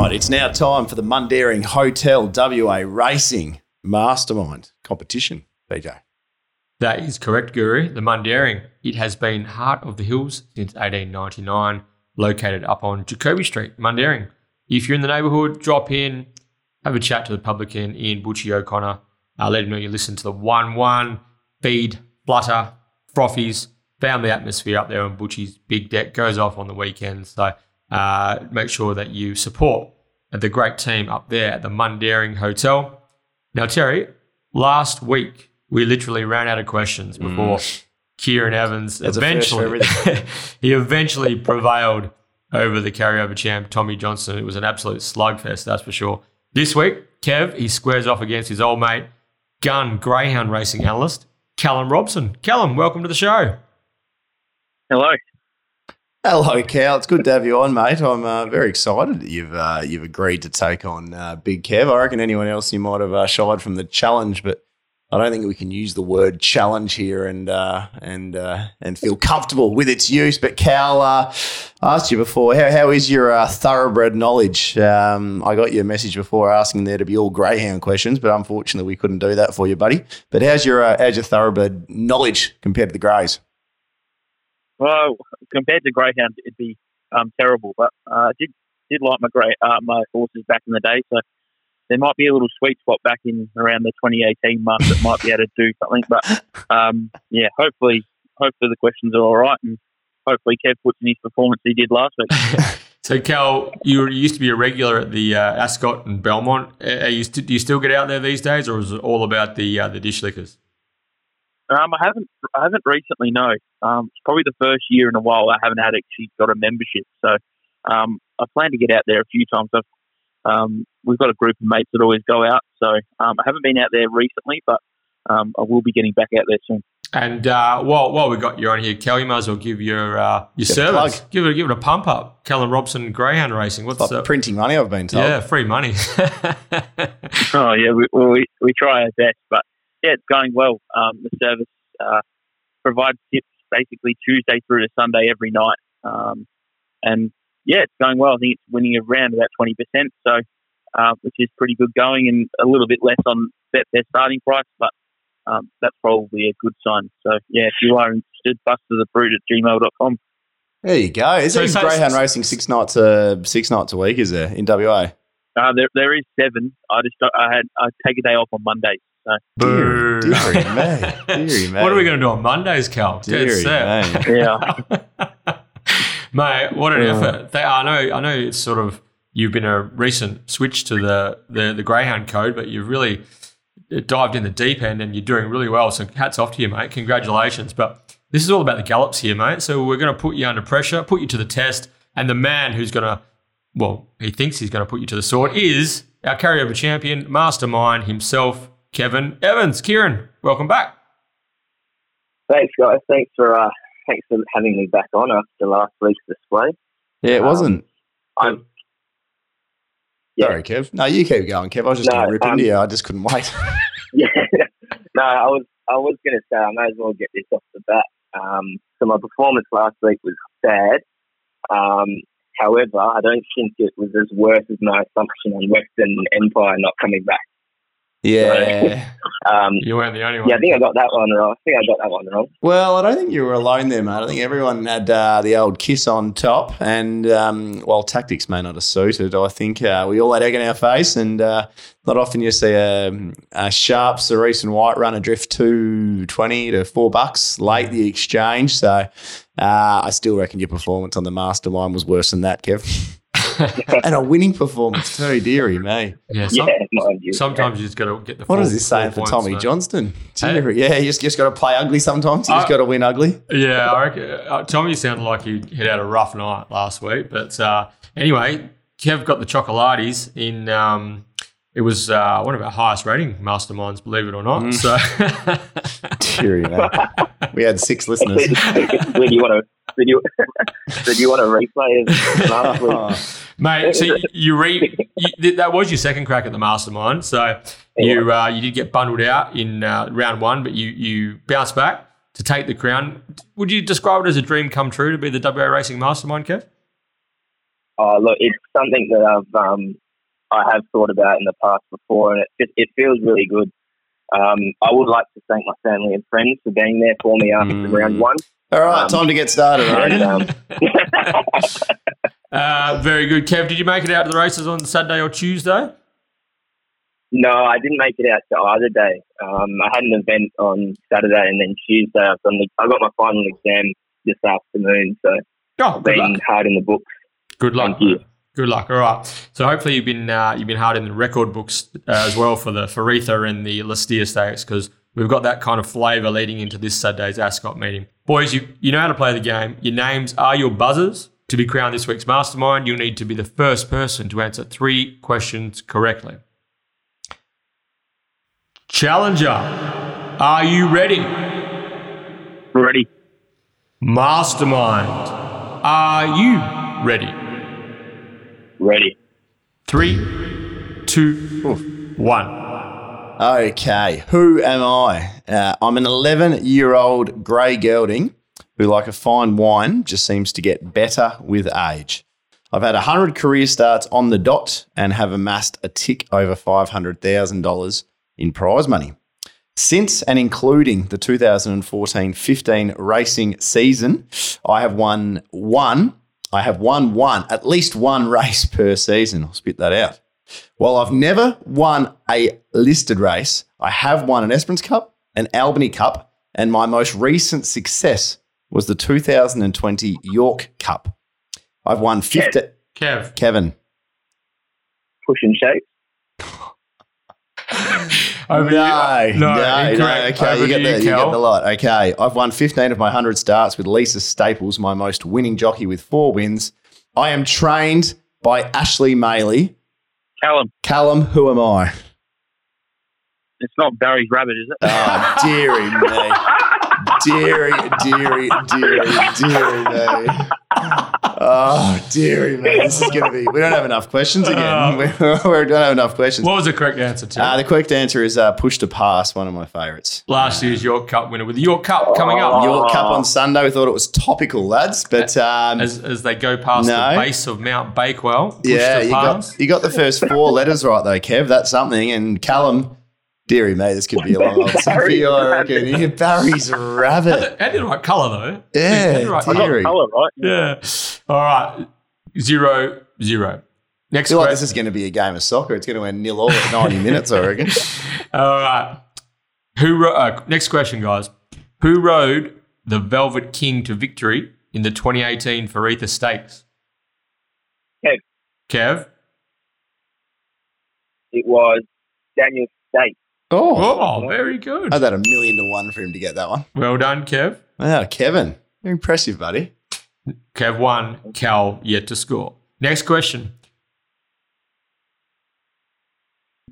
right, it's now time for the Mundaring Hotel WA Racing Mastermind competition. BJ. That is correct, Guru. The Mundaring. It has been heart of the hills since 1899, located up on Jacoby Street, Mundaring. If you're in the neighbourhood, drop in, have a chat to the publican, Ian Butchie O'Connor. Uh, let him know you listen to the 1 1, feed, flutter, frothies, found the atmosphere up there on Butchie's big deck, goes off on the weekends. So uh, make sure that you support the great team up there at the Mundaring Hotel. Now, Terry, last week we literally ran out of questions before mm. Keiran Evans That's eventually he eventually prevailed over the carryover champ Tommy Johnson. It was an absolute slugfest, that's for sure. This week, Kev he squares off against his old mate, gun greyhound racing analyst Callum Robson. Callum, welcome to the show. Hello. Hello, Cal. It's good to have you on, mate. I'm uh, very excited that you've uh, you've agreed to take on uh, Big Kev. I reckon anyone else you might have uh, shied from the challenge, but I don't think we can use the word challenge here and uh, and uh, and feel comfortable with its use. But Cal, I asked you before, how, how is your thoroughbred knowledge? Um, I got your message before asking there to be all greyhound questions, but unfortunately we couldn't do that for you, buddy. But how's your how's your thoroughbred knowledge compared to the greys? Well, compared to greyhound, it'd be um, terrible. But uh, I did did like my grey uh, my horses back in the day, so there might be a little sweet spot back in around the 2018 mark that might be able to do something. But um, yeah, hopefully, hopefully the questions are all right, and hopefully Kev puts in his performance he did last week. so, Cal, you used to be a regular at the uh, Ascot and Belmont. Are you st- do you still get out there these days, or is it all about the uh, the dish lickers? Um, I haven't. I haven't recently. No. Um, it's probably the first year in a while I haven't had actually got a membership. So um, I plan to get out there a few times. I've, um, we've got a group of mates that always go out. So um, I haven't been out there recently, but um, I will be getting back out there soon. And uh, while while we got you on here, Kel, you might as well give your uh, your service. Give it give it a pump up. Callum Robson Greyhound Racing. What's like printing money? I've been told. Yeah, free money. oh yeah, we, we we try our best, but yeah, it's going well. Um, the service uh, provides tips basically Tuesday through to Sunday every night. Um, and yeah, it's going well. I think it's winning around about 20%, so uh, which is pretty good going and a little bit less on their starting price, but um, that's probably a good sign. So yeah, if you are interested, Buster the brute at gmail.com. There you go. Is so, there greyhound racing six nights a six nights a week? Is there in WA? Uh, there, there is seven. I just I had I take a day off on Mondays. So. Boo. Deary, deary, deary What are we going to do on Mondays, Cal? Deary, Yeah. Mate, what an yeah. effort. They, I know I know it's sort of you've been a recent switch to the, the, the Greyhound code, but you've really dived in the deep end and you're doing really well. So hats off to you, mate. Congratulations. But this is all about the gallops here, mate. So we're going to put you under pressure, put you to the test, and the man who's going to, well, he thinks he's going to put you to the sword is our carryover champion, mastermind himself, Kevin Evans. Keiran, welcome back. Thanks, guys. Thanks for uh, thanks for having me back on after last week's display. Yeah, it wasn't. Um, I'm. Yeah. Sorry, Kev. No, you keep going, Kev. I was just no, going to rip um, into you. I just couldn't wait. yeah. No, I was I was going to say I may as well get this off the bat. Um, so my performance last week was bad. Um, however, I don't think it was as worse as my assumption on Western Empire not coming back. Yeah. um, you weren't the only one. Yeah, I think I got that one wrong. I think I got that one wrong. Well, I don't think you were alone there, mate. I think everyone had uh, the old kiss on top. And um, while tactics may not have suited, I think uh, we all had egg in our face. And uh, not often you see a, a sharp Cerise and White run adrift 220 to four bucks late the exchange. So uh, I still reckon your performance on the mastermind was worse than that, Kev. and a winning performance too, dearie me. Yeah, some, yeah you. sometimes you just got to get the. What What is this saying for Tommy Johnston? Dearie, yeah, you just, just got to play ugly sometimes. You just got to win ugly. Yeah, I reckon, uh, Tommy sounded like he had had a rough night last week, but uh, anyway, Kev got the chocolates in. Um, it was uh, one of our highest rating masterminds, believe it or not. Mm. So, dearie, man. we had six listeners. when you want to did you did you want to replay last week? Mate, so you, re you, that was your second crack at the mastermind. So you uh, you did get bundled out in uh, round one, but you you bounced back to take the crown. Would you describe it as a dream come true to be the WA Racing Mastermind, Kev? Oh, look, it's something that I've um, I have thought about in the past before, and it just, it feels really good. Um, I would like to thank my family and friends for being there for me after Mm. round one. All right, Um, time to get started. I And, um, Uh, very good. Kev, did you make it out to the races on Saturday or Tuesday? no, I didn't make it out to either day. Um, I had an event on Saturday, and then Tuesday I've done the, I got my final exam this afternoon, so Oh, good been luck. hard in the books. Good luck. Thank you. Good luck. All right. So hopefully you've been uh, you've been hard in the record books uh, as well for the Faritha and the Lastia stakes because we've got that kind of flavour leading into this Saturday's Ascot meeting. Boys, you you know how to play the game. Your names are your buzzers. To be crowned this week's mastermind, you'll need to be the first person to answer three questions correctly. Challenger, are you ready? Ready. Mastermind, are you ready? Ready? Three, two, one. Okay, who am I? Uh, I'm an 11 year old grey gelding who, like a fine wine, just seems to get better with age. I've had 100 career starts on the dot and have amassed a tick over $500,000 in prize money. Since and including the 2014 15 racing season, I have won one. I have won one, at least one race per season. I'll spit that out. While I've never won a listed race, I have won an Esperance Cup, an Albany Cup, and my most recent success was the 2020 York Cup. I've won 50. Kev. Kevin. Push and shake. Over no, to you. no, no, no. Okay, Over you to get, you, the, you get the lot. Okay, I've won 15 of my 100 starts with Lisa Staples, my most winning jockey with four wins. I am trained by Ashley Maley. Callum, Callum, who am I? it's not Barry's rabbit, is it? Oh, dearie me. Dearie, dearie, dearie, dearie me. Oh, dearie me. This is going to be. We don't have enough questions again. we, we don't have enough questions. What was the correct answer to? Uh, the correct answer is uh, push to pass, one of my favourites. Last year's York Cup winner with the York Cup coming up. York Cup on Sunday. We thought it was topical, lads, but um, As, as they go past No. the base of Mount Bakewell, push yeah, to you pass. got you got the first four letters right though, Kev. That's something. And Callum, dearie me, this could be a long old for you, I reckon. Yeah, Barry's rabbit. Had the right colour though. Yeah, the right dear. colour. Very. Colour, right? Yeah. All right. Zero, zero. Next I feel like question. this is going to be a game of soccer. It's going to end nil all at 90 minutes, I reckon. All right. Who ro- uh, next question, guys? Who rode the Velvet King to victory in the 2018 Faritha Stakes? Kev. Kev. It was Daniel Staeck. Oh, Oh, very good. I'd had a million to one for him to get that one. Well done, Kev. Wow, Kevin. Very impressive, buddy. Kev won. Cal yet to score. Next question.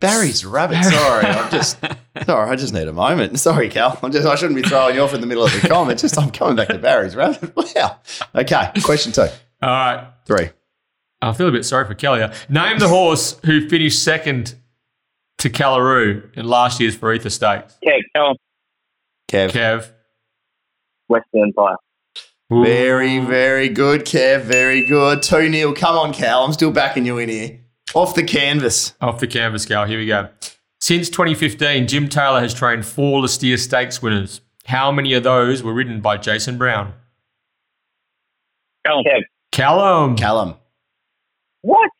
Barry's rabbit. Sorry, I'm just sorry. I just need a moment. Sorry, Cal. I'm just I shouldn't be throwing you off in the middle of the comment. Just I'm coming back to Barry's rabbit. Wow. Okay. Question two, All right. three. I feel a bit sorry for Kelly. Name the horse who finished second to Callaroo in last year's Faritha Stakes. Kev, Callum, Kev. Kev. Western Empire. Very, very good, Kev. Very good. 2 0. Come on, Cal. I'm still backing you in here. Off the canvas. Off the canvas, Cal. Here we go. Since 2015, Jim Taylor has trained four Lastia Stakes winners. How many of those were ridden by Jason Brown? Callum. Kev. Callum. Callum. What?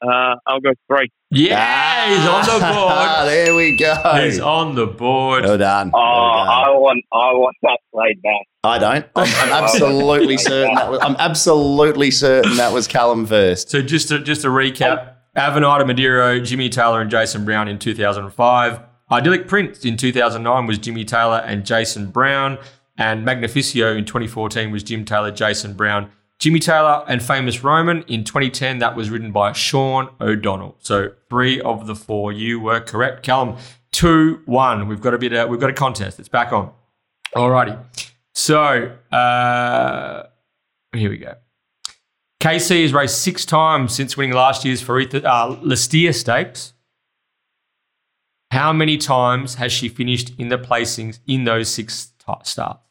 Uh, I'll go three. yeah, he's on the board. there we go. He's on the board. Well done. Oh, Well done. I want, I want that played back. I don't. I'm, I'm absolutely certain that was, I'm absolutely certain that was Callum first. So just to, just to recap, Avenida Madero, Jimmy Taylor and Jason Brown in 2005. Idyllic Prince in 2009 was Jimmy Taylor and Jason Brown. And Magnificio in 2014 was Jim Taylor, Jason Brown. Jimmy Taylor and Famous Roman in 2010, that was written by Sean O'Donnell. So three of the four you were correct. Callum, 2 1. We've got a bit, uh, we've got a contest. It's back on. Alrighty. So uh, here we go. KC has raced six times since winning last year's Faritha, uh, Lastia Stakes. How many times has she finished in the placings in those six starts?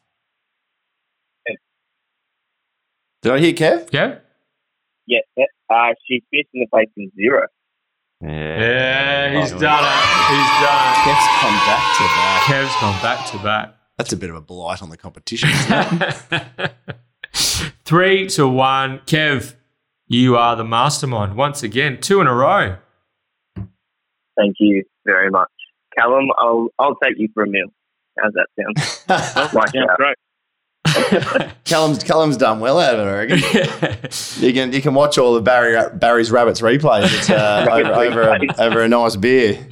Did I hear Kev? Yeah? Yeah, uh, she's fifth in the place in zero. Yeah, yeah he's done it. He's done it. Kev's come back to back. Kev's gone back to back. That's a bit of a blight on the competition. Three to one. Kev, you are the mastermind once again, two in a row. Thank you very much, Callum. I'll I'll take you for a meal. How's that sound? Like Yeah, great. Callum's Callum's done well out of it, I reckon. You can you can watch all the Barry Barry's Rabbits replays. It's uh, over, over, a, over a nice beer.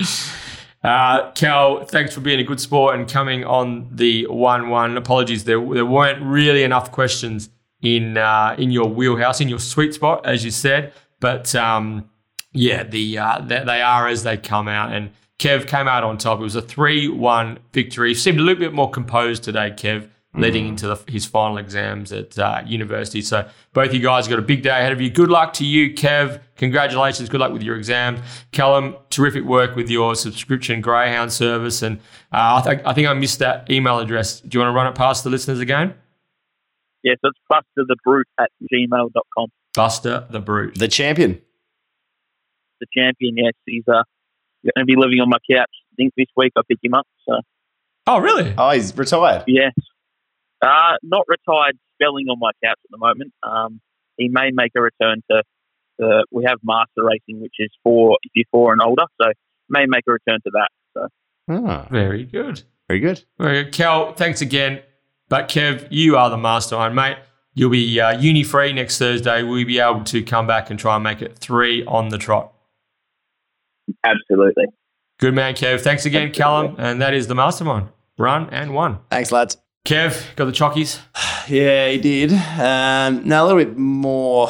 Uh, Cal, thanks for being a good sport and coming on the one-one. Apologies, there there weren't really enough questions in uh, in your wheelhouse, in your sweet spot, as you said. But um, yeah, the uh, they, they are as they come out, and Kev came out on top. It was a three-one victory. Seemed a little bit more composed today, Kev, leading into the, his final exams at uh, university. So both you guys got a big day ahead of you. Good luck to you, Kev. Congratulations. Good luck with your exams. Callum, terrific work with your subscription Greyhound service. And uh, I, think I think I missed that email address. Do you want to run it past the listeners again? Yeah, so it's busterthebrute at gmail.com. Buster the Brute. The champion. The champion, yes, he's uh, going to be living on my couch. I think this week I pick him up. So, Oh, really? Oh, he's retired. yes. Uh, not retired, spelling on my couch at the moment. Um, he may make a return to, to we have master racing, which is for if you're four and older. So, may make a return to that. So, Ah, Very good. very good. Very good. Cal, thanks again. But Kev, you are the mastermind, mate. You'll be uh, uni free next Thursday. We'll be able to come back and try and make it three on the trot. Absolutely. Good man, Kev. Thanks again, Callum. And that is the mastermind. Run and one. Thanks, lads. Kev, got the chockies? Yeah, he did. Um, now a little bit more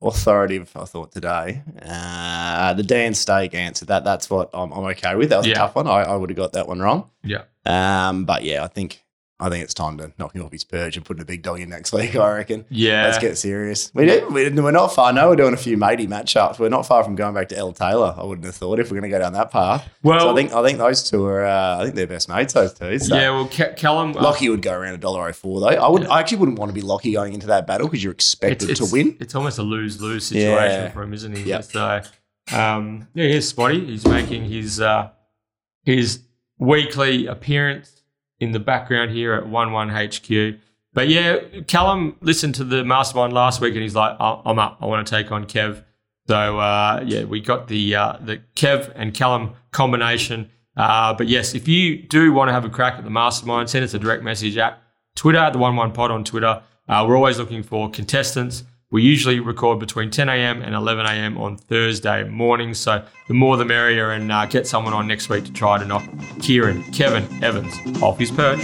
authoritative, I thought today. Uh, the Dan Staeck answer that that's what I'm, I'm okay with. That was Yeah. a tough one. I, I would have got that one wrong. Yeah. Um, but yeah, I think I think it's time to knock him off his perch and put a big dog in next week. I reckon. Yeah. Let's get serious. We do, we, we're not far. No, we're doing a few matey matchups. We're not far from going back to El Taylor. I wouldn't have thought if we're going to go down that path. well, so I think I think those two are. Uh, I think they're best mates. Those two. So. yeah, well, Ca- Callum. uh, Lockie would go around a dollar oh four though. I would. I actually wouldn't want to be Lockie going into that battle because you're expected to win. It's almost a lose lose situation Yeah. for him, isn't he? Yep. So, um, yeah, here's Spotty. He's making his uh, his weekly appearance in the background here at One One HQ. But yeah, Callum listened to the mastermind last week and he's like, "Oh, "I'm up. I want to take on Kev." So uh, yeah, we got the uh, the Kev and Callum combination. Uh, but yes, if you do want to have a crack at the mastermind, send us a direct message at Twitter the One One Pod on Twitter. Uh, we're always looking for contestants. We usually record between 10 a.m. and 11 a.m. on Thursday mornings. So the more the merrier, and uh, get someone on next week to try to knock Keiran, Kevin Evans off his perch.